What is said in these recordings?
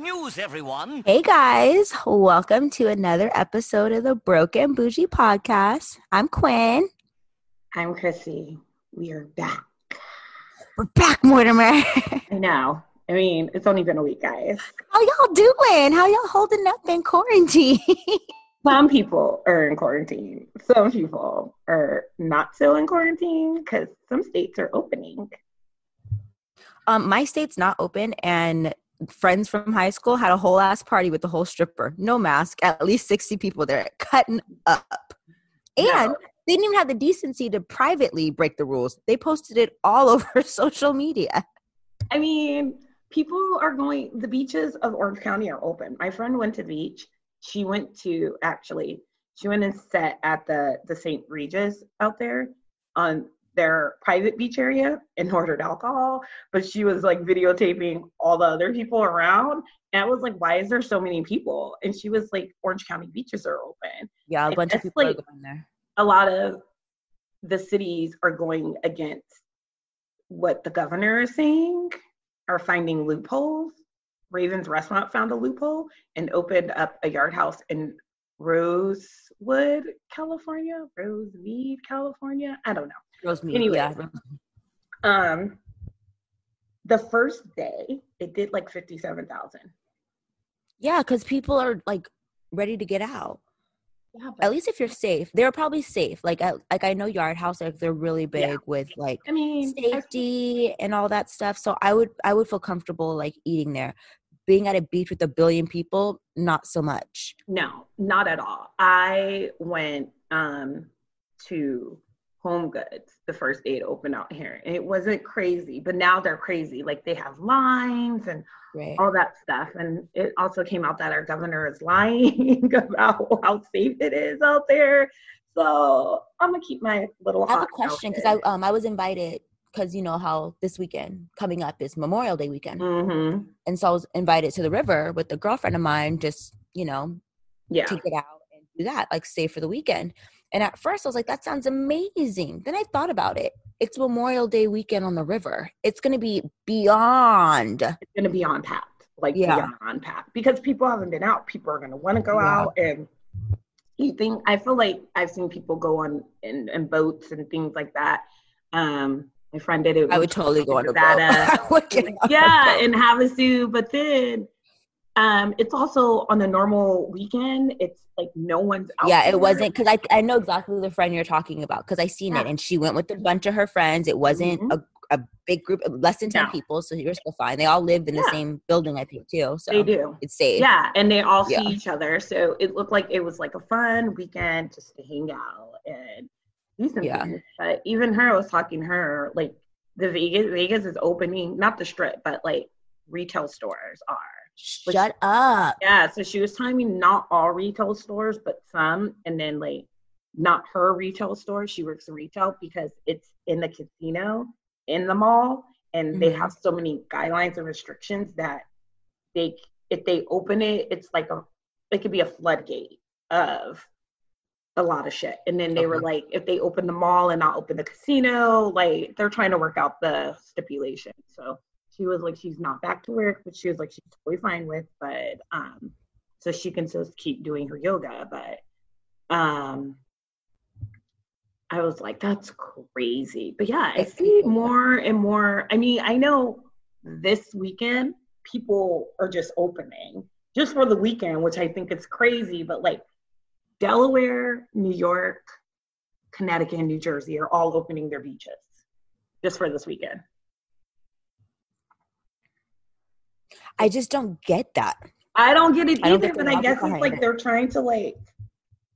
news, everyone. Hey guys, welcome to another episode of the Broken Bougie podcast. I'm Quinn. I'm Chrissy. We are back. We're back, Mortimer. I know. I mean, it's only been a week, guys. How y'all doing? How y'all holding up in quarantine? Some people are in quarantine. Some people are not still in quarantine because some states are opening. um, my state's not open, and friends from high school had a whole ass party with the whole stripper, no mask, at least sixty people there, cutting up, and they didn't even have the decency to privately break the rules. They posted it all over social media. I mean, people are going, the beaches of Orange County are open. My friend went to the beach. She went to actually, she went and sat at the, the St. Regis out there on their private beach area and ordered alcohol. But she was like videotaping all the other people around. And I was like, why is there so many people? And she was like, Orange County beaches are open. Yeah, a Like, bunch of people are like- going there. a lot of the cities are going against what the governor is saying, are finding loopholes. Ravens Restaurant found a loophole and opened up a yard house in Rosewood, California, Rosemead, California. I don't know. Rosemead, Anyways. yeah. Um, the first day it did like fifty-seven thousand. Yeah, because people are like ready to get out. Yeah, At least if you're safe, they're probably safe. Like, I, like I know Yard House, like they're really big Yeah. with like I mean, I- safety and all that stuff. So I would, I would feel comfortable like eating there. Being at a beach with a billion people, not so much. No, not at all. I went um to Home Goods the first day it opened out here. It wasn't crazy, but now they're crazy. Like they have lines and Right. all that stuff. And it also came out that our governor is lying about how safe it is out there. So I'm gonna keep my little. I have a question because. I um I was invited because you know how this weekend coming up is Memorial Day weekend, Mhm. and so I was invited to the river with a girlfriend of mine, just you know Yeah. to get out and do that, like stay for the weekend. And at first I was like, that sounds amazing. Then I thought about it. It's Memorial Day weekend on the river. It's gonna be beyond. it's going to be on packed, like Yeah. beyond packed, because people haven't been out. People are going to want to go Yeah. out and you think. I feel like I've seen people go on in, in boats and things like that. Um, my friend did it. I would totally go on a boat. Would get on a yeah, and Havasu. But then, um, it's also on a normal weekend. It's like no one's out. yeah, there. it wasn't because I I know exactly the friend you're talking about because I seen it and she went with a bunch of her friends. It wasn't Mhm. a, a big group, less than ten No. people, so you're still fine. They all lived in the same building, I think, too. So They do. it's safe. Yeah, and they all see each other. So it looked like it was like a fun weekend just to hang out and do some Yeah. things. But even her I was talking to her, like the Vegas Vegas is opening, not the strip, but like retail stores are. Shut up. Yeah, so she was telling me not all retail stores, but some, and then like not her retail store. She works in retail because it's in the casino in the mall, and they Mhm. have so many guidelines and restrictions that they if they open it, it's like a it could be a floodgate of a lot of shit. And then they were like, if they open the mall and not open the casino, like they're trying to work out the stipulation. So she was like, she's not back to work, but she was like, she's totally fine with, but um, so she can still keep doing her yoga. But um, I was like, that's crazy. But yeah, I see more and more. I mean, I know this weekend people are just opening just for the weekend, which I think is crazy, but like Delaware, New York, Connecticut, and New Jersey are all opening their beaches just for this weekend. I just don't get that. I don't get it either, but I guess it's like it. they're trying to like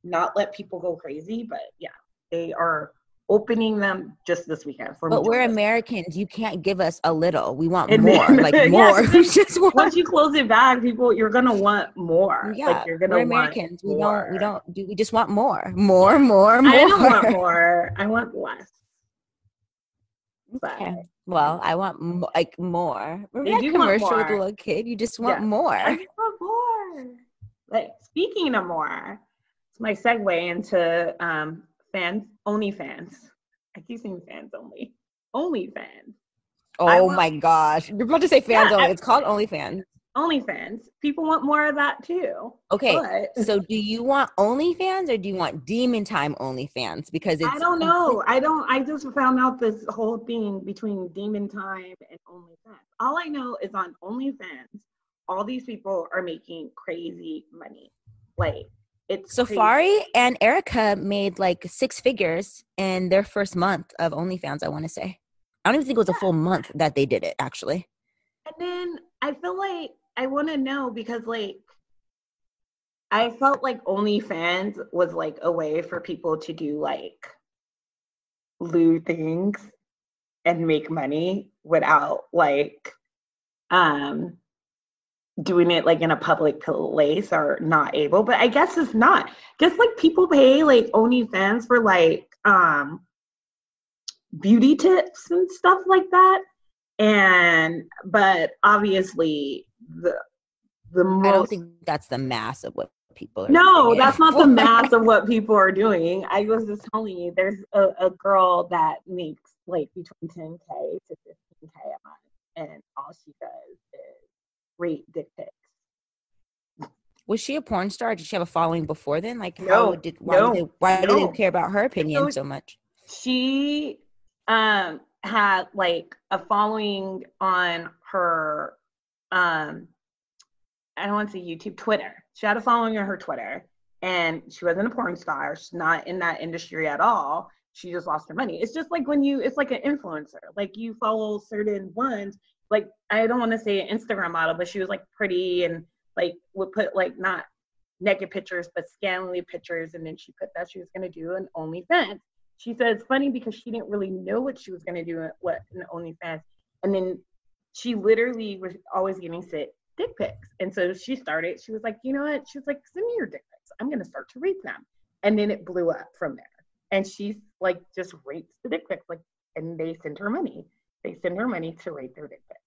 not let people go crazy, but yeah, they are opening them just this weekend for But we're. Americans. You can't give us a little. We want And more. then- like more. we just want Once you close it back, people you're gonna want more. Yeah, like you're gonna we're want Americans. We more. don't. We don't. Do we just want more, more, more, more? I don't want more. I want less. But Okay. Well, I want mo- like more. Remember that commercial with the little kid? You just want Yeah. more. I want more. Like speaking of more, it's my segue into um fans OnlyFans. I keep saying fans only. only fans. Oh my gosh! You're about to say fans Yeah, only. It's called OnlyFans. OnlyFans. People want more of that too. Okay. But So do you want OnlyFans or do you want Demon Time OnlyFans? Because it's I don't know. I don't. I just found out this whole thing between Demon Time and OnlyFans. All I know is on OnlyFans, all these people are making crazy money. Like it's crazy. Safaree and Erica made like six figures in their first month of OnlyFans, I want to say. I don't even think it was a full month that they did it, actually. And then I feel like I want to know because like I felt like OnlyFans was like a way for people to do like lewd things and make money without like um doing it like in a public place or not able. But I guess it's not. Just like people pay like OnlyFans for like um beauty tips and stuff like that. And but obviously the the most. I don't think that's the mass of what people are no, that's not the mass of what people are doing. I was just telling you, there's a, a girl that makes like between 10k to 15k a month, and all she does is rate dick pics. Was she a porn star? Did she have a following before then? Like, No, how did why no, did they, why do no. they care about her opinion So- so much? She um had like a following on her um I don't want to say YouTube, Twitter. She had a following on her Twitter, and she wasn't a porn star. She's not in that industry at all. She just lost her money. It's just like when you, it's like an influencer. Like you follow certain ones. Like I don't want to say an Instagram model, but she was like pretty and like would put like not naked pictures, but scantily pictures, and then she put that she was gonna do an OnlyFans. She said it's funny because she didn't really know what she was gonna do at what an OnlyFans, and then she literally was always getting sent dick pics. And so she started, she was like, you know what? She was like, send me your dick pics. I'm going to start to rate them. And then it blew up from there. And she's like, just rates the dick pics. Like, and they send her money. They send her money to rate their dick pics.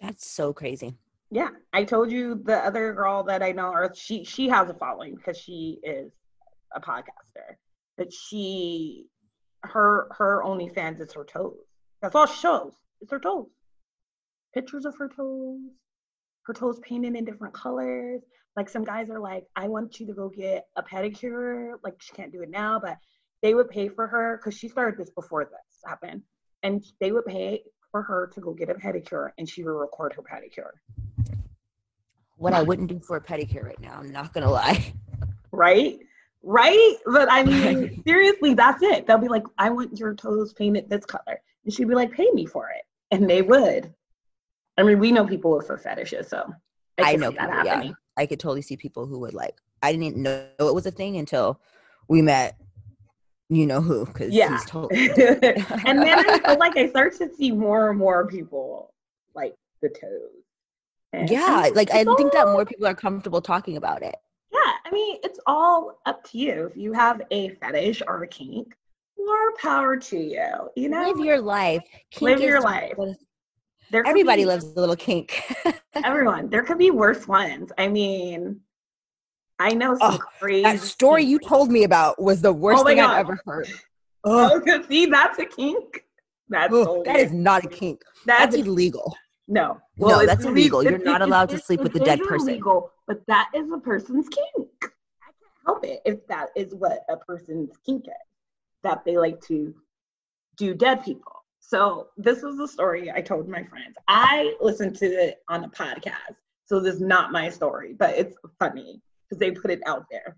That's so crazy. Yeah. I told you the other girl that I know, or she, she has a following because she is a podcaster, but she, her, her OnlyFans is her toes. That's all she shows. It's her toes. Pictures of her toes, her toes painted in different colors. Like some guys are like, I want you to go get a pedicure. Like she can't do it now, but they would pay for her because she started this before this happened. And they would pay for her to go get a pedicure and she would record her pedicure. What I wouldn't do for a pedicure right now, I'm not gonna lie. Right? Right? But I mean, seriously, that's it. They'll be like, I want your toes painted this color. And she'd be like, pay me for it. And they would. I mean, we know people with foot fetishes, so I could know people, yeah. I could totally see people who would like. I didn't know it was a thing until we met. You know who? Because Yeah. he's totally. and then I feel like I start to see more and more people like the toes. And- yeah, and like I it's think that more people are comfortable talking about it. Yeah, I mean, it's all up to you. If you have a fetish or a kink, more power to you. You know, Live your life. Live Kink your is- life. There Everybody be- loves a little kink. everyone. There could be worse ones. I mean, I know some Oh, crazy. that story you told me about was the worst Oh thing God. I've ever heard. Oh, see, that's a kink. That's so that is not a kink. That's That's illegal. No. No, that's ille- illegal. You're not allowed to sleep with it a dead person. Illegal, but that is a person's kink. I can't help it if that is what a person's kink is. That they like to do dead people. So this was the story I told my friends. I listened to it on a podcast. So this is not my story, but it's funny because they put it out there.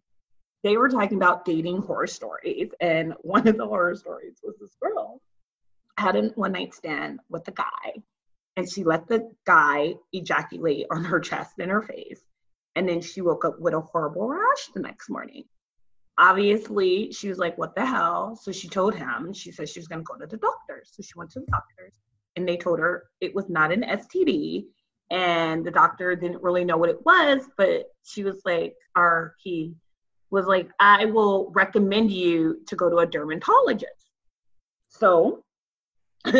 They were talking about dating horror stories, and one of the horror stories was this girl had a one night stand with a guy and she let the guy ejaculate on her chest and her face. And then she woke up with a horrible rash the next morning. Obviously, she was like, What the hell? So she told him, she said she was going to go to the doctors. So she went to the doctors and they told her it was not an STD. And the doctor didn't really know what it was, but she was like, or he was like, I will recommend you to go to a dermatologist. So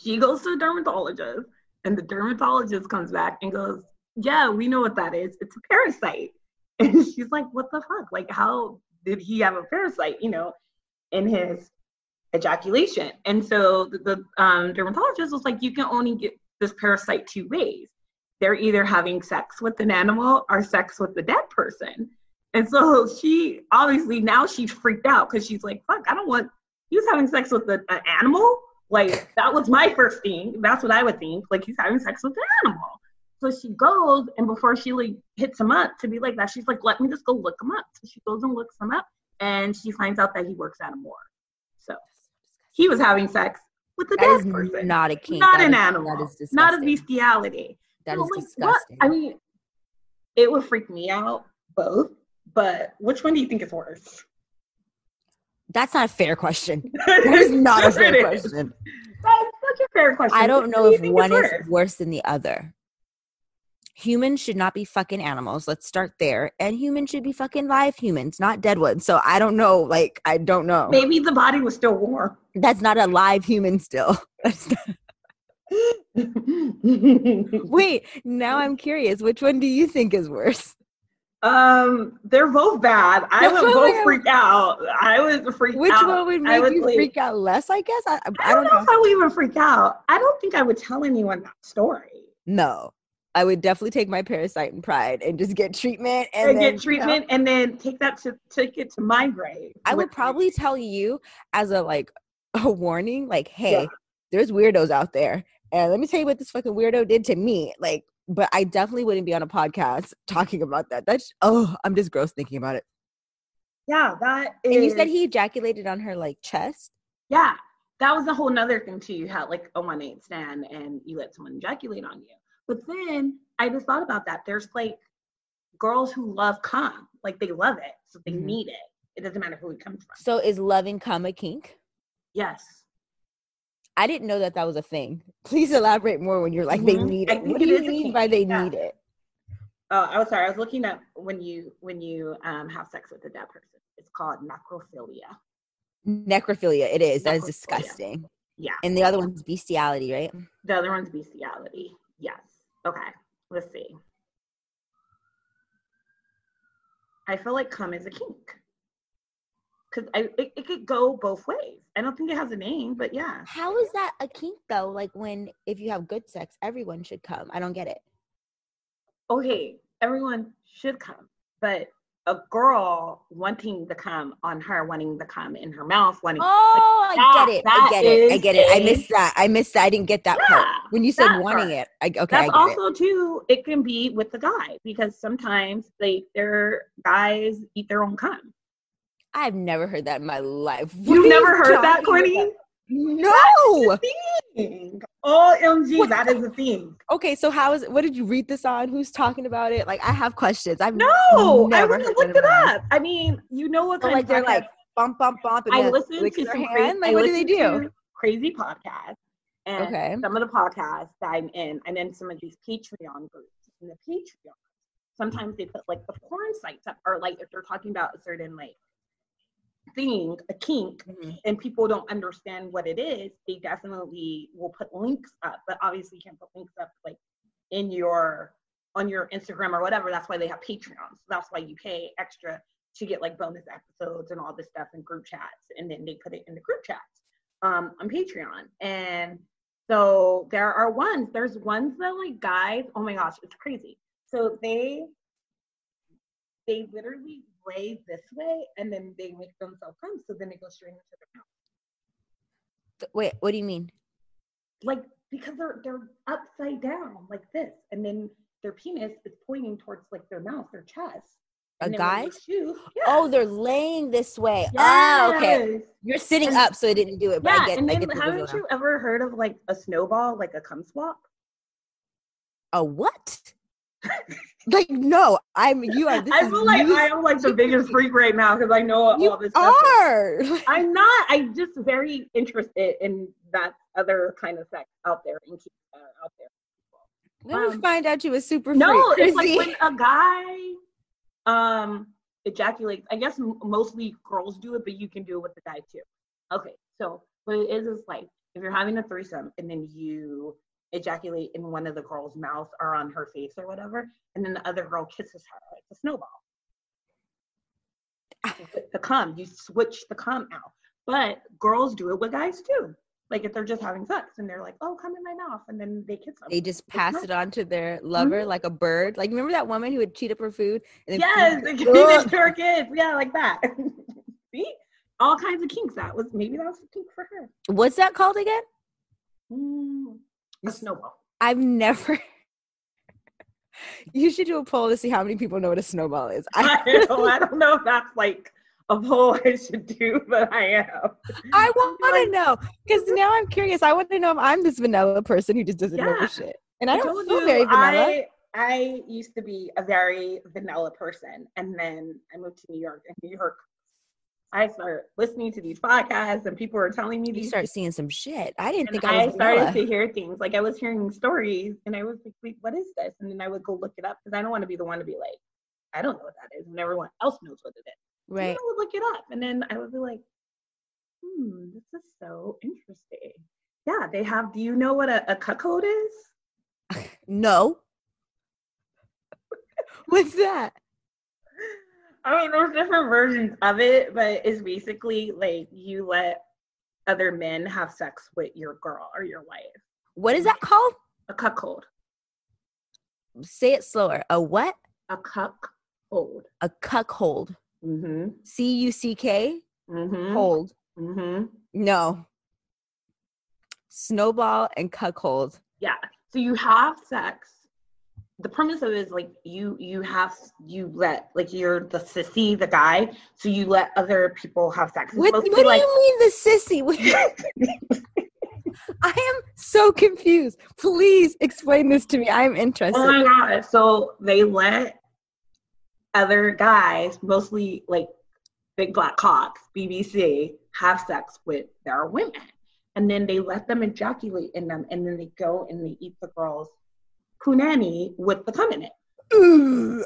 she goes to a dermatologist and the dermatologist comes back and goes, Yeah, we know what that is. It's a parasite. And she's like, What the fuck? Like, how did he have a parasite, you know, in his ejaculation? And so the, the um, dermatologist was like, You can only get this parasite two ways. they're either having sex with an animal or sex with the dead person. And so she obviously now she's freaked out because she's like, fuck, I don't want he was having sex with an animal. Like that was my first thing. That's what I would think. Like he's having sex with an animal. So she goes and before she like hits him up to be like that, she's like, let me just go look him up. So she goes and looks him up and she finds out that he works at a morgue. So he was having sex with the That dead person. not a kink. Not That an is- animal. That is not a bestiality. That So, is like, what- disgusting. I mean, it would freak me out both, but which one do you think is worse? That's not a fair question. That is not a fair question. That's such a fair question. I don't know do if one is worse? worse than the other. Humans should not be fucking animals. Let's start there. And humans should be fucking live humans, not dead ones. So I don't know. Like, I don't know. Maybe the body was still warm. That's not a live human still. Wait, now I'm curious. Which one do you think is worse? um, they're both bad. I That's would both freak out. I would freak out. Which out. one would make you like- freak out less? I guess I, I, I don't know if I would even freak out. I don't think I would tell anyone that story. No, I would definitely take my parasite and pride and just get treatment and, And, then, you get know, treatment and then take that to take it to my grave. I would probably tell you as a like a warning, like, hey, Yeah. there's weirdos out there, and let me tell you what this fucking weirdo did to me. Like, but I definitely wouldn't be on a podcast talking about that. That's oh, I'm just gross thinking about it. Yeah, that is. And you said he ejaculated on her like chest. Yeah, that was a whole nother thing too. You had like a one night stand and you let someone ejaculate on you. But then I just thought about that. There's like girls who love cum, like they love it, so they Mhm. need it. It doesn't matter who it comes from. So is loving cum a kink? Yes. I didn't know that that was a thing. Please elaborate more when you're like they Mhm. need it. What do you mean by they yeah. need it? Oh, I was sorry. I was looking up when you when you um have sex with a dead person. It's called necrophilia. Necrophilia. It is. That is disgusting. Yeah. And the other one's bestiality, right? The other one's bestiality. Yes. Okay. Let's see. I feel like cum is a kink. Cause I it, it could go both ways. I don't think it has a name, but yeah. How is that a kink though? Like when if you have good sex, everyone should come. I don't get it. Okay, everyone should come, but a girl wanting to cum on her, wanting to cum in her mouth, wanting Oh, I that- get it. I get it. I get it. I missed that. I missed that. I didn't get that part. When you said wanting part. it, I okay. I That's it. also too. It can be with the guy because sometimes they their guys eat their own cum. I've never heard that in my life. What You've never heard that, Courtney? No. Thing. OMG, What that is a thing. Okay, so how is it? What did you read this on? Who's talking about it? Like, I have questions. I've No, I heard looked it up. I mean, you know what So, kind like, of they're like bump, bump, bump, and I listen to their some hand. Like, I what do they do? Crazy podcasts. And Okay. some of the podcasts that I'm in, I'm in some of these Patreon groups. In the Patreon, sometimes they put like the porn sites up, or like if they're talking about a certain like thing, a kink, Mhm. and people don't understand what it is, they definitely will put links up. But obviously, you can't put links up like in your on your Instagram or whatever. That's why they have Patreons. That's why you pay extra to get like bonus episodes and all this stuff in group chats, and then they put it in the group chats um, on Patreon. And so there are ones. There's ones that like guys. Oh my gosh, it's crazy. So they they literally lay this way, and then they make themselves come. So then it goes straight into their mouth. Wait, what do you mean? like because they're they're upside down like this, and then their penis is pointing towards like their mouth, their chest. A And then when guy? shoot, Oh, they're laying this way. Oh, okay. You're sitting And- up, so it didn't do it. But Yeah, I get, and I then get haven't you ever heard of like a snowball, like a cum swap? A what? like no, I'm you are. This I feel like I am like the biggest freak right now because I know all you this stuff. are. I'm not. I'm just very interested in that other kind of sex out there and keep uh, out there. Let me Um, find out you a super No, freak. it's like when a guy um ejaculates. I guess m- mostly girls do it, but you can do it with the guy too. Okay, so what it is is like if you're having a threesome and then you ejaculate in one of the girl's mouth or on her face or whatever, and then the other girl kisses her. It's a snowball. the cum, you switch the cum out. But girls do it with guys too. Like if they're just having sex and they're like, "Oh, come in my mouth," and then they kiss them. They just pass it on to their lover like a bird. Like remember that woman who would cheat up her food? And then yes, feed they her- can even Ugh. to our kids. Yeah, like that. See, all kinds of kinks. That was maybe that was a kink for her. What's that called again? Mm, a snowball. I've never. you should do a poll to see how many people know what a snowball is. I, I, know, I don't know if that's like a poll I should do, but I am. I want like- to know because now I'm curious. I want to know if I'm this vanilla person who just doesn't know Yeah. the shit, and I, don't told feel you, very vanilla. I, I used to be a very vanilla person, and then I moved to New York. And New York, I started listening to these podcasts, and people were telling me you these. start seeing some shit. I didn't and think I I started vanilla. to hear things like I was hearing stories, and I was like, "Wait, what is this?" And then I would go look it up because I don't want to be the one to be like, "I don't know what that is," and everyone else knows what it is. Right. I would look it up, and then I would be like, "Hmm, this is so interesting." Yeah, they have. Do you know what a, a cuckold is? No. What's that? I mean, there's different versions of it, but it's basically like you let other men have sex with your girl or your wife. What is that called? A cuckold. Say it slower. A what? A cuckold. A cuckold. Mm-hmm. C U C K. Mm-hmm. Hold. Mm-hmm. No. Snowball and cuckold. Yeah. So you have sex. The premise of it is like you you have you let like you're the sissy, the guy, so you let other people have sex. What, do you mean the sissy? I am so confused. Please explain this to me. I'm oh interested. Oh my god! So they let other guys, mostly like big black cocks, BBC, have sex with their women, and then they let them ejaculate in them, and then they go and they eat the girl's punani with the cum in it. Ooh.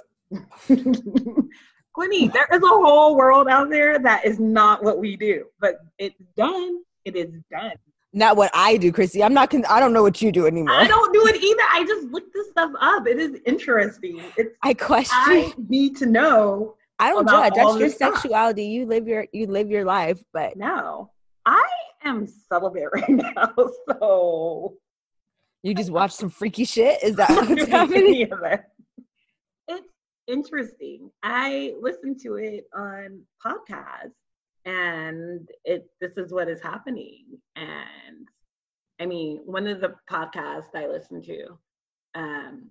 Quinny, there is a whole world out there that is not what we do, but it's done. It is done. Not what I do, Chrissy. I'm not. Con- I don't know what you do anymore. I don't do it either. I just look this stuff up. It is interesting. It's I question. I need to know I don't judge. That's your this stuff. sexuality. You live your you live your life. But No, I am celibate right now, so you just watch some freaky shit. Is that what's happening? any of it. It's interesting. I listen to it on podcasts, and it this is what is happening. And I mean, one of the podcasts I listen to, um,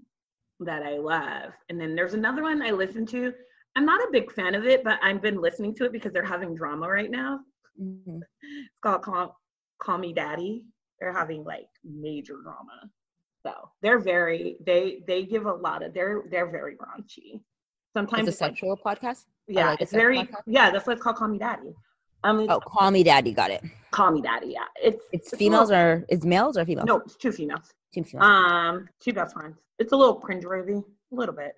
that I love, and then there's another one I listen to. I'm not a big fan of it, but I've been listening to it because they're having drama right now. Mhm. It's called Call, Call Me Daddy. They're having like major drama. So they're very they they give a lot of they're they're very raunchy. Sometimes It's a it's like- sexual podcast. yeah, like it's very podcast? yeah, that's why it's called Call Me Daddy. Um it's Oh, call me daddy. Got it. Call Me Daddy, yeah. It's It's a females little- or it's males or females? no, it's two females. Two females. Um, two best friends. It's a little cringeworthy, a little bit.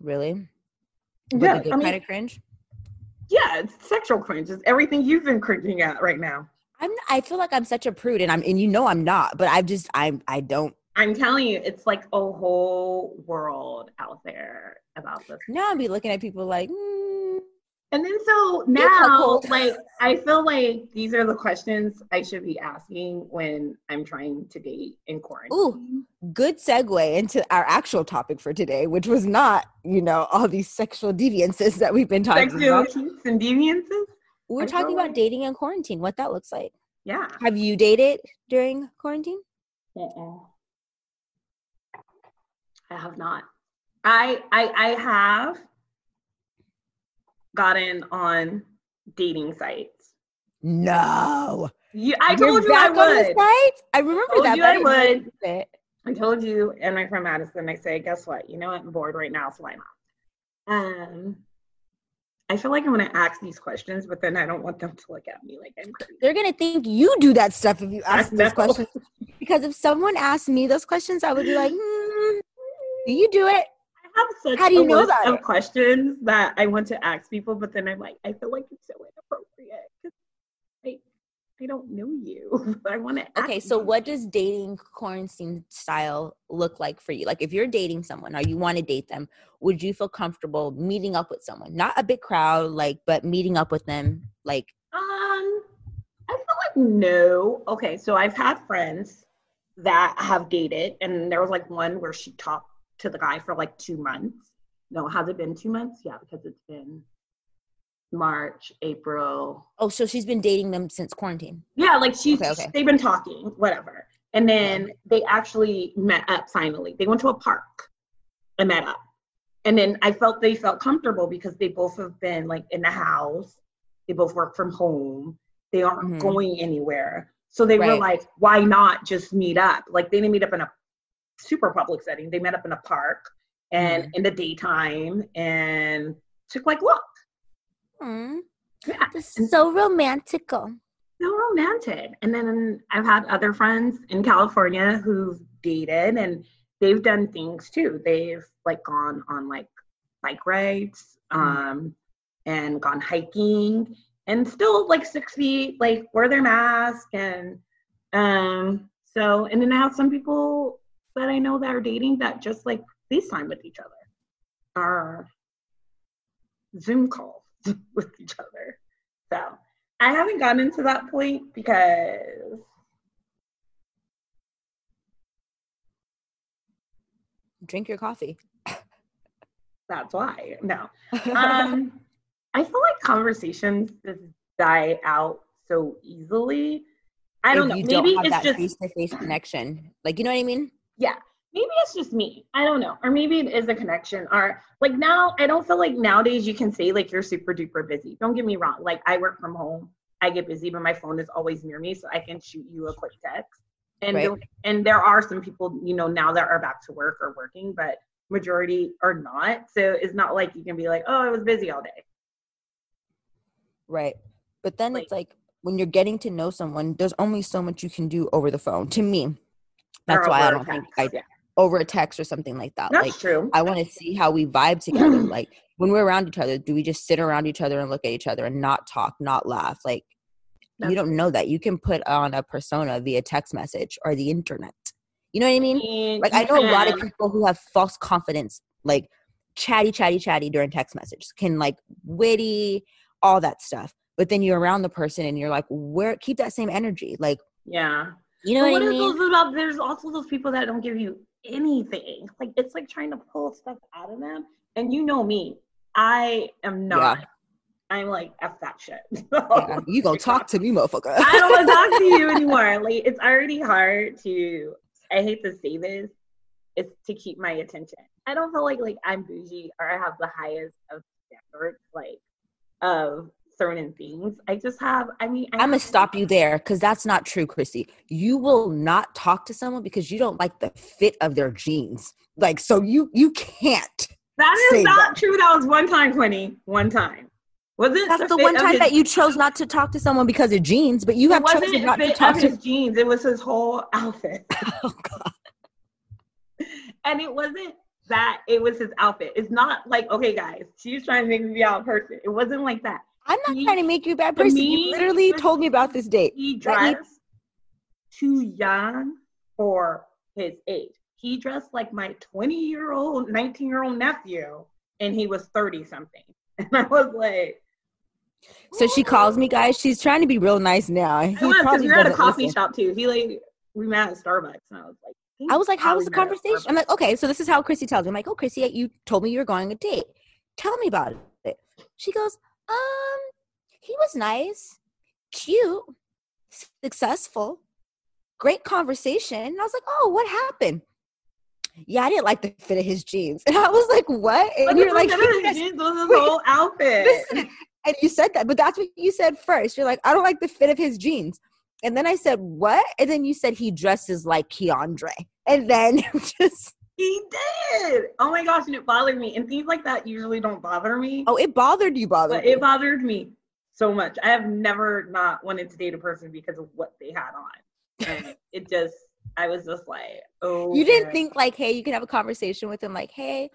really? But Yeah, I mean, kind of cringe. yeah, it's sexual cringe. It's everything you've been cringing at right now. I'm. I feel like I'm such a prude, and I'm. And you know I'm not. But I've just. I'm. I don't. I'm telling you, it's like a whole world out there about this. Now I'll be looking at people like. Mm, And then so now, like, I feel like these are the questions I should be asking when I'm trying to date in quarantine. Ooh, good segue into our actual topic for today, which was not, you know, all these sexual deviances that we've been talking Sexual about. kinks and deviances? We're I talking about dating in quarantine, what that looks like. Yeah. Have you dated during quarantine? Uh-uh. I have not. I I I have gotten on dating sites. No. You, I You're told you I back on the would. I remember told that. you I would. it. I told you and my friend Madison, I say, guess what? You know what? I'm bored right now, so why not? Um, I feel like I'm gonna ask these questions, but then I don't want them to look at me like I'm crazy. They're gonna think you do that stuff if you ask I those questions. Because if someone asked me those questions, I would be like, hmm, "Do you do it?" I have such How do you a know list of it? questions that I want to ask people, but then I'm like, I feel like it's so inappropriate because I I don't know you. I want to. Okay, so what does dating quarantine style look like for you? Like, if you're dating someone or you want to date them, would you feel comfortable meeting up with someone? Not a big crowd, like, but meeting up with them, like, Um, I feel like no. Okay, so I've had friends that have dated, and there was like one where she talked to the guy for like two months. No, has it been two months? Yeah, because it's been March, April. Oh, so she's been dating them since quarantine. Yeah, like she's Okay, okay. they've been talking, whatever. And then they actually met up finally. They went to a park and met up. And then I felt they felt comfortable because they both have been like in the house. They both work from home. They aren't Mhm. going anywhere. So they were like, why not just meet up? Like they didn't meet up in a super public setting. They met up in a park and Mhm. in the daytime and took like walk. Mm, Yeah. so romantical. so romantic. And then I've had other friends in California who've dated and they've done things too. They've like gone on like bike rides, um, and gone hiking and still like six feet, like wear their mask and um so and then I have some people that I know that are dating that just like FaceTime with each other or Zoom calls with each other. So I haven't gotten to that point because Drink your coffee. that's why. No. Um I feel like conversations just die out so easily. I don't if know. you Maybe don't have it's that just face-to-face connection. Like, you know what I mean? yeah maybe it's just me. I don't know. Or maybe it is a connection. Or like now i don't feel like nowadays you can say like you're super duper busy. Don't get me wrong. Like i work from home. I get busy but my phone is always near me so i can shoot you a quick text. And Right. there- and there are some people you know now that are back to work or working but majority are not. So it's not like you can be like oh i was busy all day. Right. But then Like- it's like when you're getting to know someone, there's only so much you can do over the phone. To me, that's why I don't think I yeah. Over a text or something like that. that's like true I want to see how we vibe together. like when we're around each other, do we just sit around each other and look at each other and not talk, not laugh? Like That's you don't know that. You can put on a persona via text message or the internet. You know what I mean? Mm, like I know a lot of people who have false confidence, like chatty, chatty, chatty during text messages, can like witty, all that stuff. But then you're around the person and you're like, where keep that same energy. Like, yeah you know But what, what I mean? those about? There's also those people that don't give you anything. Like it's like trying to pull stuff out of them. And you know me, I am not. I'm like f that shit. Yeah, you gonna talk to me, motherfucker. I don't want to talk to you anymore. Like it's already hard to. I hate to say this. It's to keep my attention. I don't feel like like I'm bougie or I have the highest of standards like of certain things. I just have. I mean, I I'm gonna stop you there because that's not true, Chrissy. You will not talk to someone because you don't like the fit of their jeans. Like, so you you can't. That is not that. true. That was one time, Quinny. One time. Was it? That's the one time that you chose not to talk to someone because of jeans, but you It have chosen not to talk of to. his jeans. It was his whole outfit, Oh God. and it wasn't that. It was his outfit. It's not like okay, guys. She's trying to make me be out person. It wasn't like that. I'm not He- trying to make you a bad person. me, you literally told me about this date. He dressed too young for his age. He dressed like my 20 year old, 19 year old nephew, and he was 30 something. And I was like, So she calls me, guys. She's trying to be real nice now. He was because we were at a coffee listen. shop too. He like we met at Starbucks, and I was like, I was like, how was the we met at conversation? I'm like, okay, so this is how Chrissy tells me. I'm like, oh, Chrissy, you told me you were going on a date. Tell me about it. She goes, um, he was nice, cute, successful, great conversation. And I was like, oh, what happened? Yeah, I didn't like the fit of his jeans. And I was like, what? And you're like, "Yes." jeans, was his whole outfit. Listen, and you said that, but that's what you said first. You're like, I don't like the fit of his jeans. And then I said, what? And then you said he dresses like Keandre. And then just, He did. Oh my gosh, and it bothered me. And things like that usually don't bother me. oh, it bothered you, bothered but you. it bothered me so much. I have never not wanted to date a person because of what they had on. And it just I was just like, oh You didn't think like, hey, you can have a conversation with him, like, hey,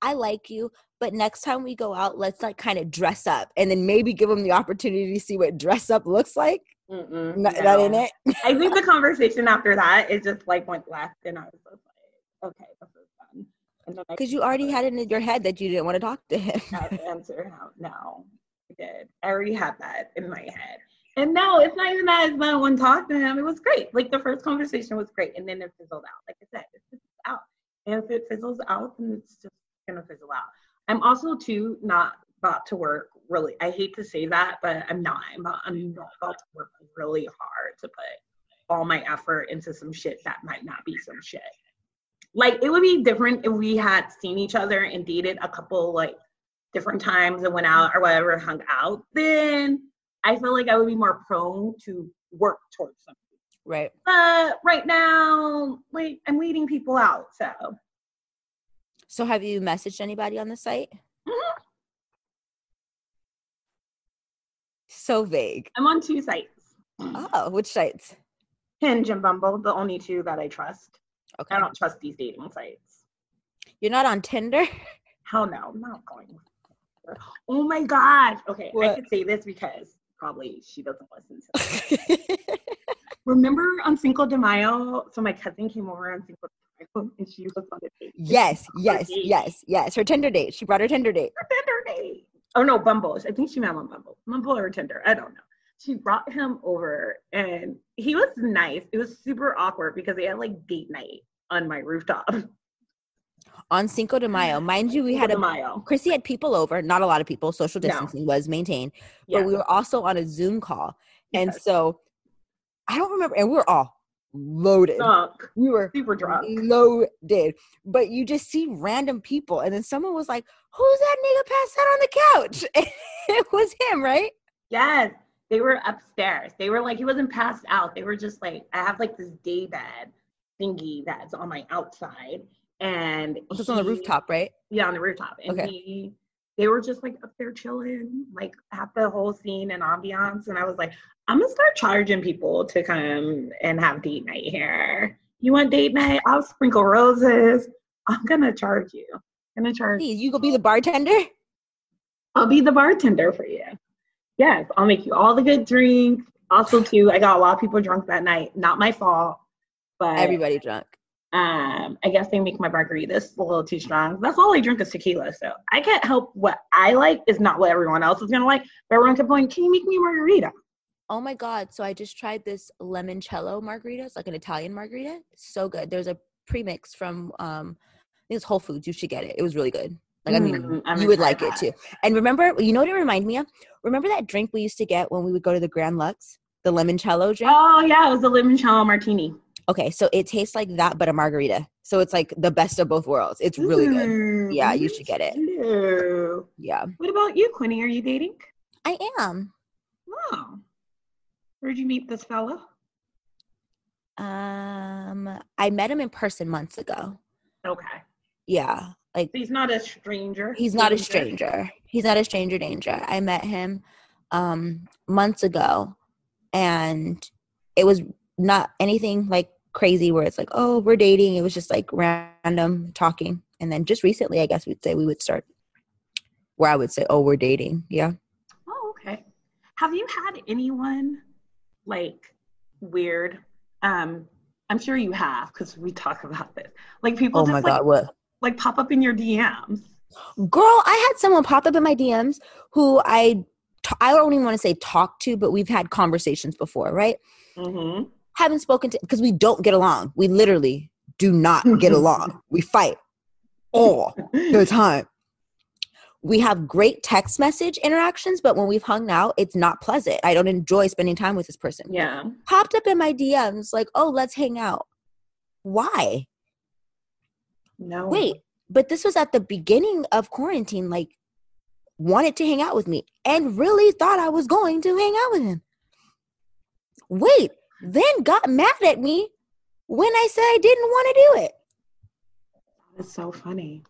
I like you, but next time we go out, let's like kind of dress up, and then maybe give him the opportunity to see what dress up looks like. Mm-mm, N- That ain't no. it. I think the conversation after that it just like went left and I was like, okay, this is done. And then I Because you already had it in your head that you didn't want to talk to him. answer. No, no, I did. I already had that in my head. And no, it's not even that. It's not one talk to him. It was great. Like the first conversation was great, and then it fizzled out. Like I said, it fizzles out. And if it fizzles out, then it's just gonna fizzle out. I'm also too not about to work really. I hate to say that, but I'm not. I'm not, I'm not about to work really hard to put all my effort into some shit that might not be some shit. Like it would be different if we had seen each other and dated a couple like different times and went out or whatever, hung out. Then I feel like I would be more prone to work towards something. Right. But right now, like I'm weeding people out. So So have you messaged anybody on the site? Mhm. So vague. I'm on two sites. Oh, which sites? Hinge and Bumble, the only two that I trust. Okay. I don't trust these dating sites. You're not on Tinder? Hell no, I'm not going. Oh my gosh. Okay, I What? could say this because probably she doesn't listen to. Remember on Cinco de Mayo? So my cousin came over on Cinco de Mayo and she was on a date. yes, yes, date. yes, yes. Her Tinder date. She brought her Tinder date. Her Tinder date. Oh no, Bumble. I think she met on Bumble. Bumble or Tinder. I don't know. She brought him over and he was nice. It was super awkward because they had like date night on my rooftop. On Cinco de Mayo. Mind you, we had a Mayo. Chrissy had people over, not a lot of people. Social No. distancing was maintained, Yeah. but we were also on a Zoom call. And Yes. so I don't remember, and we were all loaded. drunk. We were Super drunk. loaded. But you just see random people, and then someone was like, Who's that nigga passed out on the couch? it was him, right? Yes, they were upstairs. They were like, he wasn't passed out. They were just like, I have like this day bed thingy that's on my outside. And it's Just on the rooftop, right? Yeah, on the rooftop. And Okay. he, they were just like up there chilling, like at the whole scene and ambiance. And I was like, I'm gonna start charging people to come and have date night here. You want date night? I'll sprinkle roses. I'm gonna charge you. I'm gonna charge Hey, you go be the bartender? I'll be the bartender for you. Yes, I'll make you all the good drinks. Also, too, I got a lot of people drunk that night. Not my fault, but Everybody drunk. um, I guess they make my margaritas a little too strong. That's all I drink is tequila, so I can't help what I like is not what everyone else is gonna like. But everyone kept going, "Can you make me a margarita?" Oh my god! So I just tried this limoncello margarita. It's like an Italian margarita. So good. There's a premix from um, I think it's Whole Foods. You should get it. It was really good. Like I mean, Mm, I'm you would like it too. And remember, you know what it reminded me of? Remember that drink we used to get when we would go to the Grand Lux, the limoncello drink. Oh yeah, it was a limoncello martini. Okay, so it tastes like that, but a margarita. So it's like the best of both worlds. It's really good. Mm, Yeah, you should get it. hello. Yeah, What about you, Quinny? Are you dating? I am. Oh, where'd you meet this fella? Um, I met him in person months ago. Okay. Yeah, like He's not a stranger. he's not a stranger. He's not a stranger danger. I met him um months ago and it was not anything like crazy where it's like, oh, we're dating. It was just like random talking. And then just recently, I guess we'd say we would start where I would say, oh, we're dating. Yeah. Oh, okay. Have you had anyone like weird? Um, I'm sure you have because we talk about this. Like people Oh just my like, God. What? Like pop up in your DMs. Girl, I had someone pop up in my DMs who I, t- I don't even want to say talk to, but we've had conversations before, right? Mm-hmm. haven't spoken to because we don't get along. We literally do not get along. We fight all the time. We have great text message interactions, but when we've hung out, it's not pleasant. I don't enjoy spending time with this person. Yeah. Popped up in my DMs like, "Oh, let's hang out." Why? No. Wait, but this was at the beginning of quarantine. Like, wanted to hang out with me and really thought I was going to hang out with him. Wait, then got mad at me when I said I didn't want to do it. That's so funny.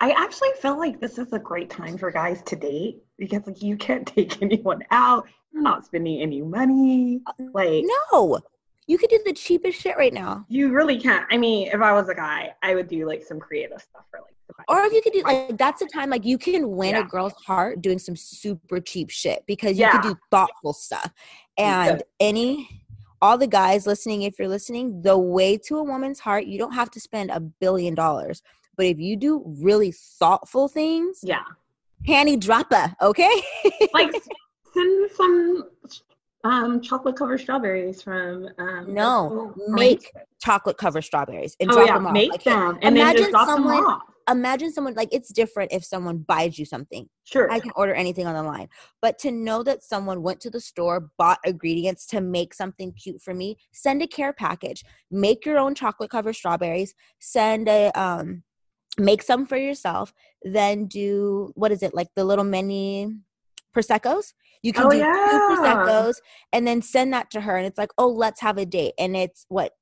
I actually feel like this is a great time for guys to date because like you can't take anyone out. You're not spending any money. Uh, like No, you could do the cheapest shit right now. you really can't. I mean, if I was a guy, I would do like some creative stuff for like. Or if you could do like that's the time like you can win Yeah. a girl's heart doing some super cheap shit because you could do thoughtful stuff. And any all the guys listening, if you're listening, the way to a woman's heart, you don't have to spend a billion dollars. But if you do really thoughtful things, Yeah. panty dropper, okay? like send some Um, chocolate covered strawberries from um, No, make Ranch. chocolate covered strawberries and Oh drop yeah, them off. make Like, them and then imagine just drop someone- them off. imagine someone like it's different if someone buys you something. Sure. I can order anything on the line. But to know that someone went to the store, bought ingredients to make something cute for me, send a care package. Make your own chocolate covered strawberries. Send a um make some for yourself. Then do what is it, like the little mini prosecco's? You can Oh, do yeah. two prosecco's and then send that to her and it's like, oh, let's have a date. And it's what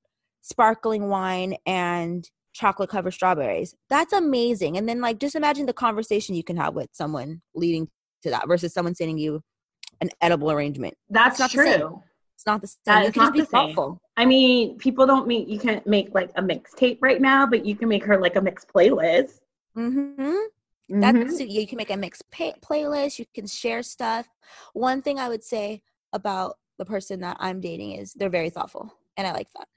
sparkling wine and chocolate covered strawberries. That's amazing. And then like just imagine the conversation you can have with someone leading to that versus someone sending you an edible arrangement. That's not true. It's not the same. That you can just not be the same. thoughtful. I mean, people don't make you can't make like a mixtape right now, but you can make her like a mixed playlist. Mm-hmm. Mhm. That's you can make a mixed pay- playlist. You can share stuff. One thing I would say about the person that I'm dating is they're very thoughtful, and I like that.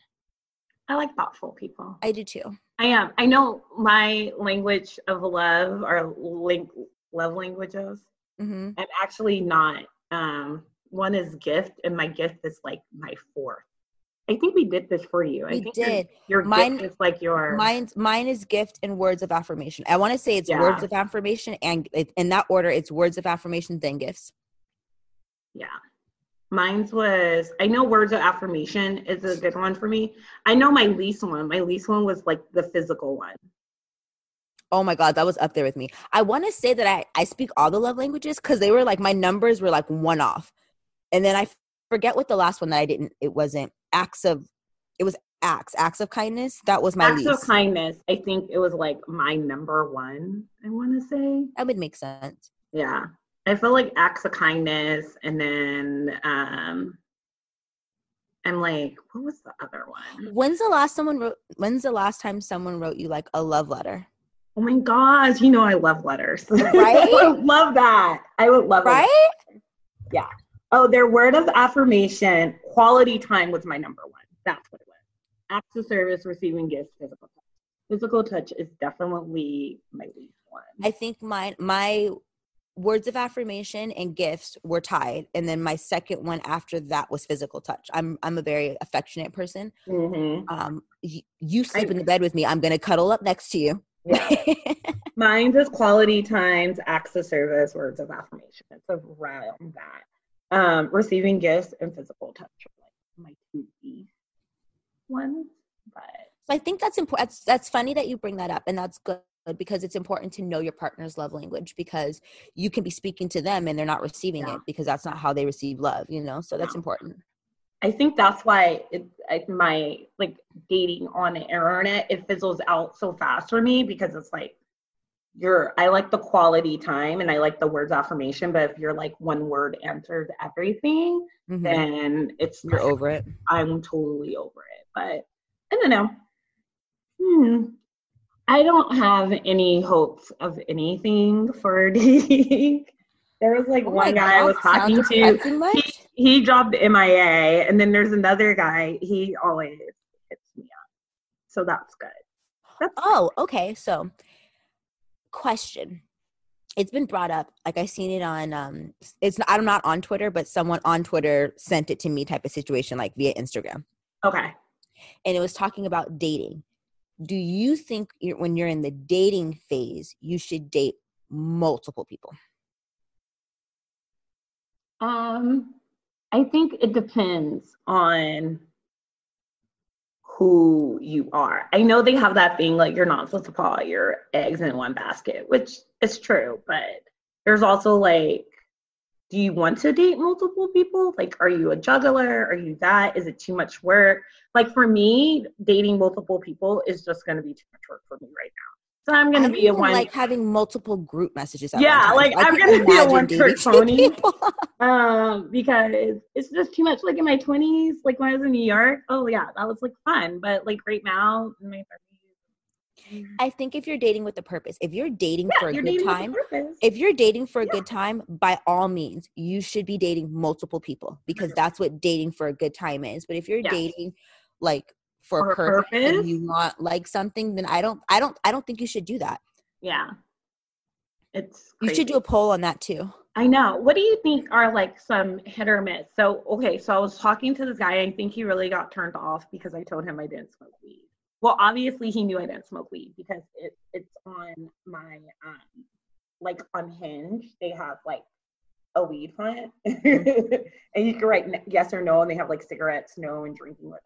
I like thoughtful people. I do too. I am. I know my language of love or link love languages. hmm I'm actually not. Um, one is gift, and my gift is like my fourth. I think we did this for you. I We think your- did. Your, Mine- gift is like your. Mine's mine is gift and words of affirmation. I want to say it's words of affirmation, and it, in that order, it's words of affirmation then gifts. Yeah. Mine's was I know words of affirmation is a good one for me. I know my least one. My least one was like the physical one. Oh my god, that was up there with me. I want to say that I I speak all the love languages because they were like my numbers were like one off, and then I forget what the last one that I didn't. It wasn't acts of. It was acts acts of kindness. That was my Acts least. of kindness. I think it was like my number one. I want to say. that would make sense. Yeah. I feel like acts of kindness, and then um, I'm like, what was the other one? When's the last someone wrote? When's the last time someone wrote you like a love letter? Oh my gosh, you know I love letters. Right? I would love that. I would love it. Right? Oh, their word of affirmation, quality time was my number one. That's what it was. Acts of service, receiving gifts, physical touch. Physical touch is definitely my least one. I think my my words of affirmation and gifts were tied, and then my second one after that was physical touch. I'm I'm a very affectionate person. Mhm. Um, y- you sleep I- in the bed with me, I'm gonna cuddle up next to you. Yeah. Mine is quality times, acts of service, words of affirmation. It's around that. Um, receiving gifts and physical touch are like my two ones. But So I think that's important. That's, that's funny that you bring that up, and that's good because it's important to know your partner's love language because you can be speaking to them and they're not receiving Yeah. it because that's not how they receive love. You know, so that's No. important. I think that's why it, I, my like dating on the internet it fizzles out so fast for me because it's like you're I like the quality time and I like the words affirmation, but if you're like one word answers everything, Mhm. then it's You're over it. I'm totally over it. But I don't know. Hmm. I don't have any hopes of anything for dating. There was like Oh one guy I was talking to. He, he dropped MIA, and then there's another guy. He always hits me up, so that's good. That's Oh, okay. So, question. It's been brought up. Like I seen it on. Um, it's not, I'm not on Twitter, but someone on Twitter sent it to me, type of situation, like via Instagram, okay. and it was talking about dating. Do you think you're, when you're in the dating phase, you should date multiple people? Um, I think it depends on who you are. I know they have that thing like you're not supposed to put all your eggs in one basket, which is true, but there's also like, do you want to date multiple people? Like, are you a juggler? Are you that? Is it too much work? Like for me, dating multiple people is just going to be too much work for me right now. So I'm I to be a one. like having multiple group messages. At Yeah, one like, I I'm gonna be a one-trick dating pony. um because it's just too much like in my 20s like when i was in new york oh yeah that was like fun but like right now in my 30s I think if you're dating with a purpose, if you're dating yeah, for a good with a time, if you're dating for a Yeah. good time, by all means, you should be dating multiple people because that's what dating for a good time is. But if you're Yes. dating like for, For purpose, purpose? and you want like something, then I don't I don't I don't think you should do that. yeah it's You should do a poll on that too. I know. What do you think are like some hit or miss? So, okay, so I was talking to this guy. I think he really got turned off because I told him I didn't smoke weed. Well, obviously he knew I didn't smoke weed because it, it's on my um like on Hinge. They have like a weed plant, and you can write yes or no, and they have like cigarettes, no, and drinking whatever.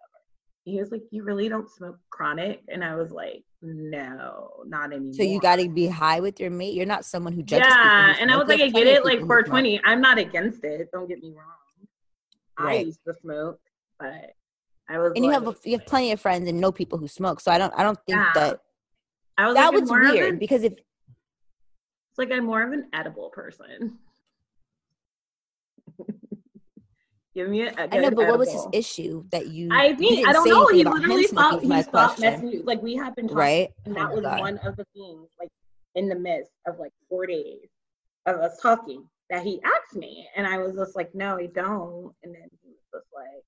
He was like, "You really don't smoke chronic?" And I was like, "No, not anymore." So you got to be high with your mate. You're not someone who judges. Yeah, and I was like, I get it, like 420. I'm not against it. Don't get me wrong. Right. I used to smoke, but I was. And like, you have a, you have plenty of friends and know people who smoke. So I don't I don't think Yeah. that I was that like, was weird an- because if It's like I'm more of an edible person. Give me a, a I know, but what was his issue that you? I think I don't know. He literally stopped. He stopped messaging. Like we have been talking, right? and Oh that my was God. one of the things. Like in the midst of like four days of us talking, that he asked me, and I was just like, no, I don't. And then he was just like,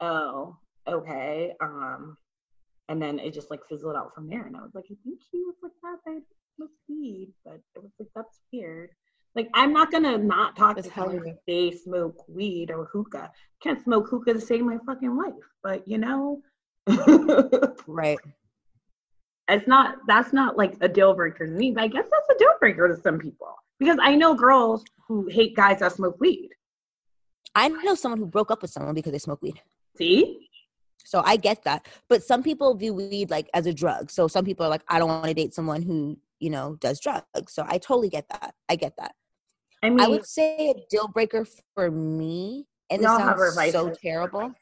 oh, okay. Um, and then it just like fizzled out from there. And I was like, I think he was like that. Was weed, but it was like that's weird. Like I'm not gonna not talk That's to someone if they smoke weed or hookah. Can't smoke hookah to save my fucking life, but you know, Right. it's not. That's not like a deal breaker to me. But I guess that's a deal breaker to some people because I know girls who hate guys that smoke weed. I know someone who broke up with someone because they smoke weed. See, So I get that. But some people view weed like as a drug. So some people are like, I don't want to date someone who, you know, does drugs. So I totally get that. I get that. I mean, I would say a deal breaker for me, and this sounds so terrible.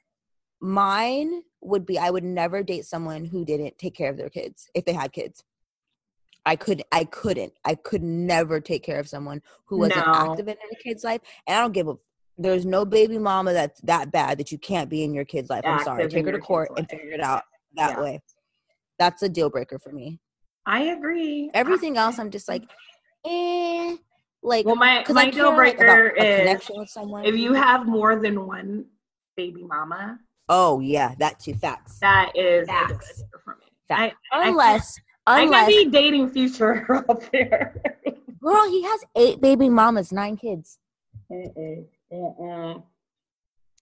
Mine would be I would never date someone who didn't take care of their kids if they had kids. I could I couldn't. I could never take care of someone who wasn't No. active in their kid's life. And I don't give a there's no baby mama that's that bad that you can't be in your kid's life. I'm sorry. Active Take her to court and figure it out that Yeah. way. That's a deal breaker for me. I agree. Everything else I'm just like, eh. Like Well, my 'cause my I deal care, like, breaker is connection with someone. if you have more than one baby mama, Oh yeah, that too. Facts. that is a deal Facts. for me. Facts. I, I unless, I could unless, be dating future out there. girl, he has eight baby mamas, nine kids. Mm-mm.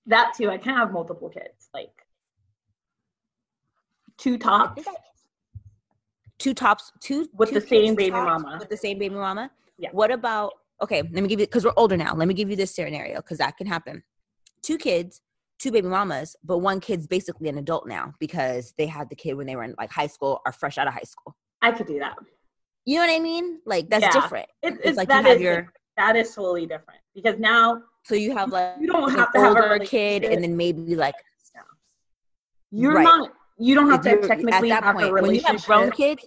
That too, I can't have multiple kids, like two tops. Two tops, two With two the same baby tops mama. With the same baby mama. Yeah. What about? Okay, let me give you because we're older now. Let me give you this scenario because that can happen. Two kids, two baby mamas, but one kid's basically an adult now because they had the kid when they were in like high school or fresh out of high school. I could do that. You know what I mean? Like that's Yeah. different. It's, It's it's like you have is your different. that is totally different because now so you have like you don't an have to have a kid and then maybe like you're Right. not you don't have to technically at that have point a when you have grown kids.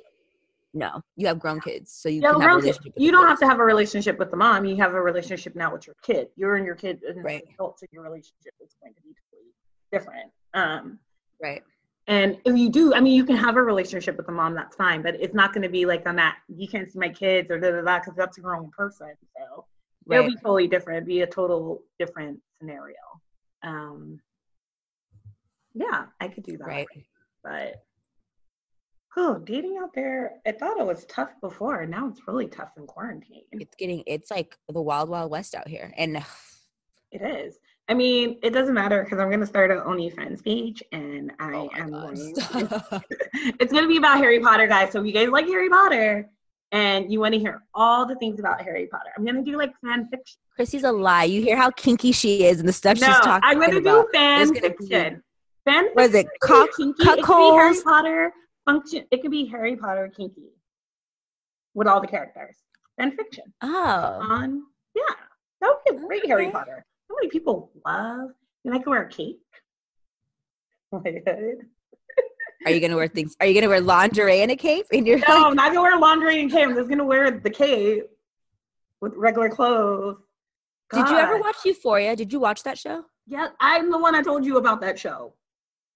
No, you have grown kids, so you can have grown kids. You don't have to have a relationship with the mom. You have a relationship now with your kid. You're and your kid is Right. adult, so your relationship is going to be totally different. Um, right. and if you do, I mean, you can have a relationship with the mom. That's fine, but it's not going to be like on that. You can't see my kids or da da da because that's a grown person. So Right. it'll be totally different. It'd be a total different scenario. Um, yeah, I could do that. Right. But oh, dating out there, I thought it was tough before. Now it's really tough in quarantine. It's getting it's like the wild wild west out here, and It is. I mean, it doesn't matter because I'm going to start an OnlyFans page, and I oh am going. it's going to be about Harry Potter, guys. So if you guys like Harry Potter and you want to hear all the things about Harry Potter, I'm going to do like fan fiction. Chrissy's a lie. You hear how kinky she is and the stuff no, she's talking about. I'm going to do fan gonna be- fiction. Fan What is it? fiction Cock, can kinky. It could be Harry? Potter function. It could be Harry Potter kinky with all the characters. and fiction. Oh, on. Yeah, that would be a great Harry Potter. How many people love? And I can wear a cape. Oh my god. are you gonna wear things? Are you gonna wear lingerie and a cape? And you're No, like, I'm not gonna wear lingerie and cape. I'm just gonna wear the cape with regular clothes. did you ever watch Euphoria? Did you watch that show? Yeah, I'm the one I told you about that show.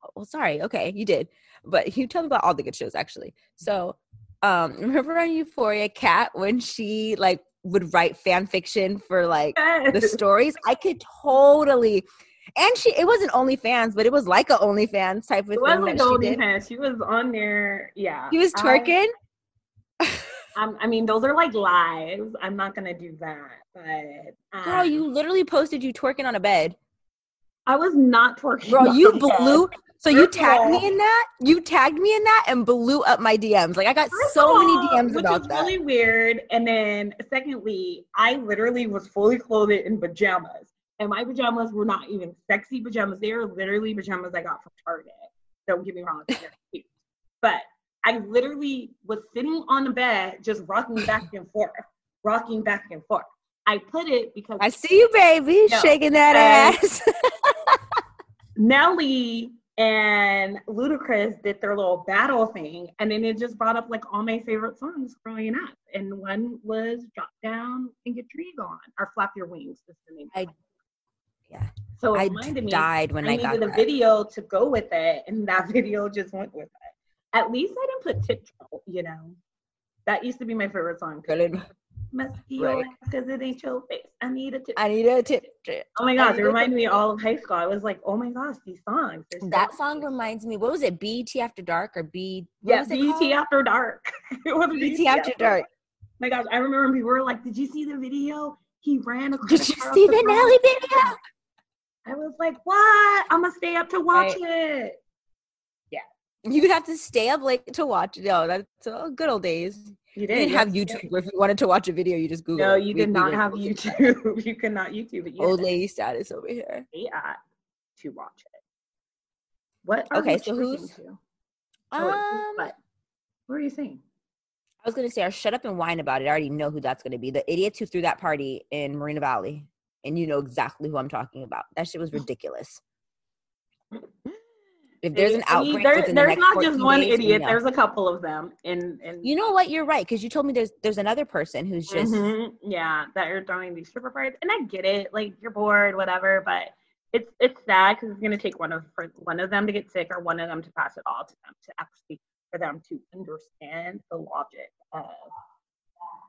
Oh, well, sorry. Okay, you did, but you tell me about all the good shows actually. So, um, remember on Euphoria, Kat when she like would write fan fiction for like the stories. I could totally. And she, it wasn't OnlyFans, but it was like a OnlyFans type of It thing like that she She was on there. Yeah. She was I- twerking. Um, I mean, those are like lives. I'm not gonna do that. But um, Girl, you literally posted you twerking on a bed. I was not twerking. Bro, you blew. So you tagged all- me in that. You tagged me in that and blew up my DMs. Like I got so of many DMs which about is that. Was really weird. And then secondly, I literally was fully clothed in pajamas. And my pajamas were not even sexy pajamas. They were literally pajamas I got from Target. Don't get me wrong. But I literally was sitting on the bed, just rocking back and forth, rocking back and forth. I put it because I see you, baby, No. shaking that ass. Nelly and Ludacris did their little battle thing, and then it just brought up like all my favorite songs growing up. And one was "Drop Down and Get Your Eagle On" or "Flap Your Wings." Is the name. I- yeah. So it I reminded me. died when I I, got needed a video to go with it, and that video just went with it. At least I didn't put tiptoe. You know, that used to be my favorite song. It- Must be Right. because it ain't your face. I need a tip. I need a tip. tip. Oh my gosh, it a reminded me tiptoe. all of high school. I was like, oh my gosh, these songs. so That song reminds me. What was it? BET After Dark or B? What Yeah, was it BT called? After Dark. it was BET After Dark. My gosh, I remember when people were like, "Did you see the video? He ran across." Did you see the road." Nelly video? I was like, "What? I'm gonna stay up to watch Right. it." You would have to stay up late to watch. No, that's uh, good old days. You You did. didn't have YouTube. If you wanted to watch a video, you just Google. No, you did we not went have. YouTube. you could not YouTube it. You Old lady status over here. to stay up to watch it. What? are Okay, so who's- to? Um, what? What were you saying? I was gonna say, or shut up and whine about it. I already know who that's gonna be. The idiots who threw that party in Moreno Valley, and you know exactly who I'm talking about. That shit was ridiculous. If there's an See, outbreak there- the there's next not just one days, idiot. There's a couple of them. And and You know what? You're right because you told me there's there's another person who's just Mhm, yeah that you're throwing these stripper parties and i get it like you're bored whatever but it's it's sad because it's going to take one of for one of them to get sick or one of them to pass it all to them to actually for them to understand the logic of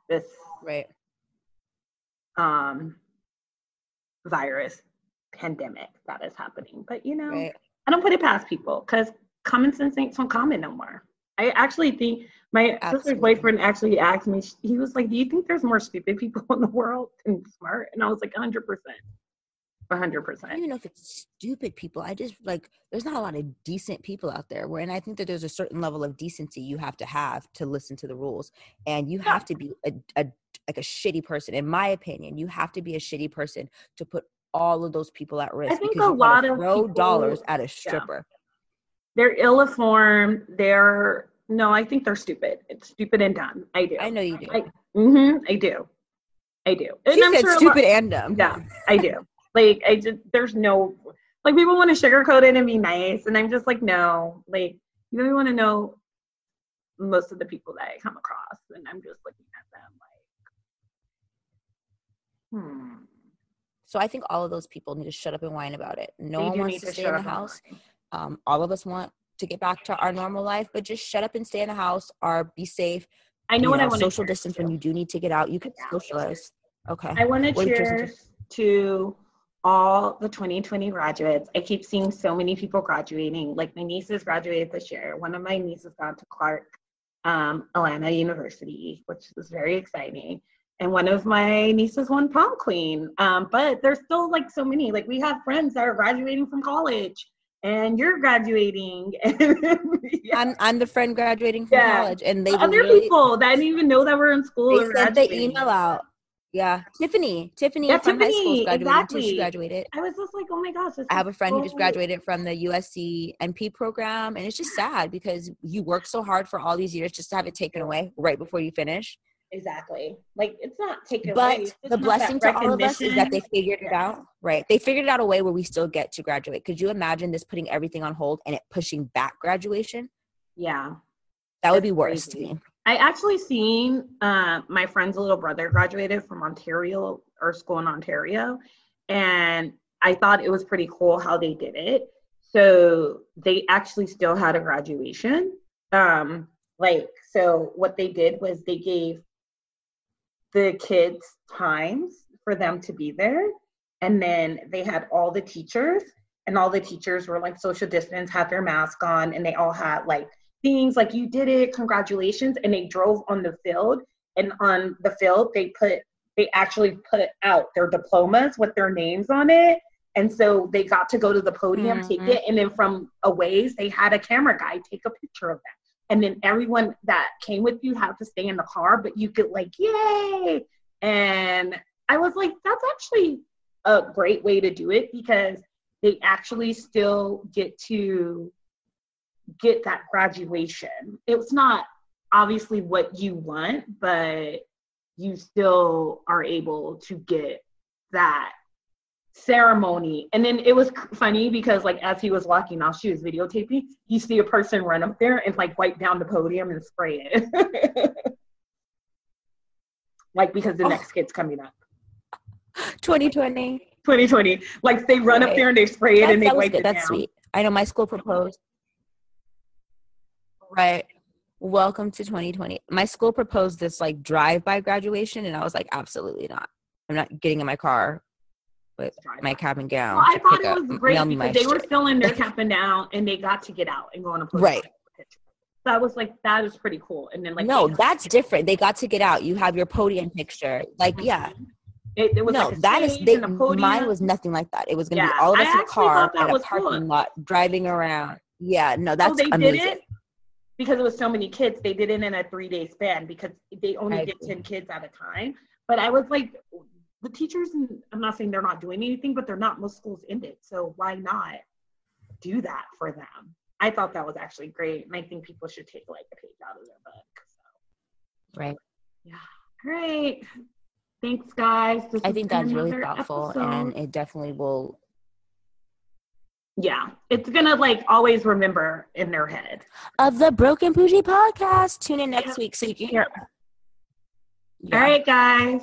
this right. um virus pandemic that is happening but you know Right. I don't put it past people because common sense ain't so common no more i actually think my sister's boyfriend actually asked me he was like do you think there's more stupid people in the world than smart and i was like 100% 100% I don't even know if it's stupid people. I just like there's not a lot of decent people out there. Where and I think that there's a certain level of decency you have to have to listen to the rules, and you have to be a, a like a shitty person. In my opinion, you have to be a shitty person to put all of those people at risk I think because a lot of throw people- dollars at a stripper. they're ill-informed they're no i think they're stupid it's stupid and dumb i do I know you do. I, hmm I do i do and she I'm said sure a lot- stupid and dumb. Yeah, I do. Like I just there's no like people want to sugarcoat it and be nice, and I'm just like no. Like you really want to know most of the people that I come across, and I'm just looking at them like, hmm. So I think all of those people need to shut up and whine about it. No They one wants to to stay in the house. Um, all of us want to get back to our normal life, but just shut up and stay in the house or be safe. I know you what I want social to distance when you do need to get out. You can Yeah. socialize. Okay. I want to What are you choosing to- cheers to all the 2020 graduates. I keep seeing so many people graduating. Like my nieces graduated this year. One of my nieces got to Clark um, Atlanta University, which is very exciting. And one of my nieces won prom queen. Um, but there's still like so many. Like we have friends that are graduating from college, and you're graduating, and yeah, I'm I'm the friend graduating from Yeah. college, and they other literally- people that didn't even know that we're in school. They sent the email out. Yeah, Tiffany. Tiffany Yeah, from high school Tiffany, graduating exactly. She graduated. I was just like, oh my gosh. I have a friend who just graduated from the USC NP program, and it's just sad because you work so hard for all these years just to have it taken away right before you finish. Exactly. Like it's not taken But away. just the blessing to all of us is that they figured it out. Right. They figured out a way where we still get to graduate. Could you imagine this putting everything on hold and it pushing back graduation? Yeah. That would be worse to me. I actually seen uh, my friend's little brother graduated from Ontario or school in Ontario, and I thought it was pretty cool how they did it. So they actually still had a graduation. Um, like so, what they did was they gave the kids times for them to be there, and then they had all the teachers, and all the teachers were like social distance, had their mask on, and they all had like things like you did it congratulations and they drove on the field. And on the field they put they actually put out their diplomas with their names on it. And so they got to go to the podium Mhm. take it and then from a ways they had a camera guy take a picture of that and then everyone that came with you had to stay in the car but you could like yay! And i was like that's actually a great way to do it because they actually still get to get that graduation. It's not obviously what you want but you still are able to get that ceremony. And then it was funny because like as he was walking off, she was videotaping. You see a person run up there and like wipe down the podium and spray it. like because the Oh. next kid's coming up. 2020. 2020. Like they run up there and they spray it That, and they wipe good. it That's down. sweet. I know my school proposed. Right. Welcome to 2020. My school proposed this like drive-by graduation, and I was like, absolutely not. I'm not getting in my car with my cap and gown. Well, I thought it up- was great me my because they were shit. still in their cap and down and they got to get out and go on a podium. Right. So I was like, that is pretty cool. And then like no, that's different. They got to get out. You have your podium picture. Like, mm-hmm. yeah. It, it was No, like that is they, and a podium. mine was nothing like that. It was gonna Yeah, be all of us in a car at a was cool. parking lot driving around. Yeah, no, So that's they amazing. did it because it was so many kids. They did it in a three day span because they only I did agree. 10 kids at a time. But I was like, the teachers, and I'm not saying they're not doing anything, but they're not. Most schools ended. So why not do that for them? I thought that was actually great. And I think people should take like a page out of their book. So, Right. yeah. Great. Thanks, guys. This I think that's really thoughtful episode. and it definitely will yeah, it's gonna like always remember in their head. of the Broken Bougie podcast. Tune in next Yeah. week so you can hear. Yeah. All right, guys.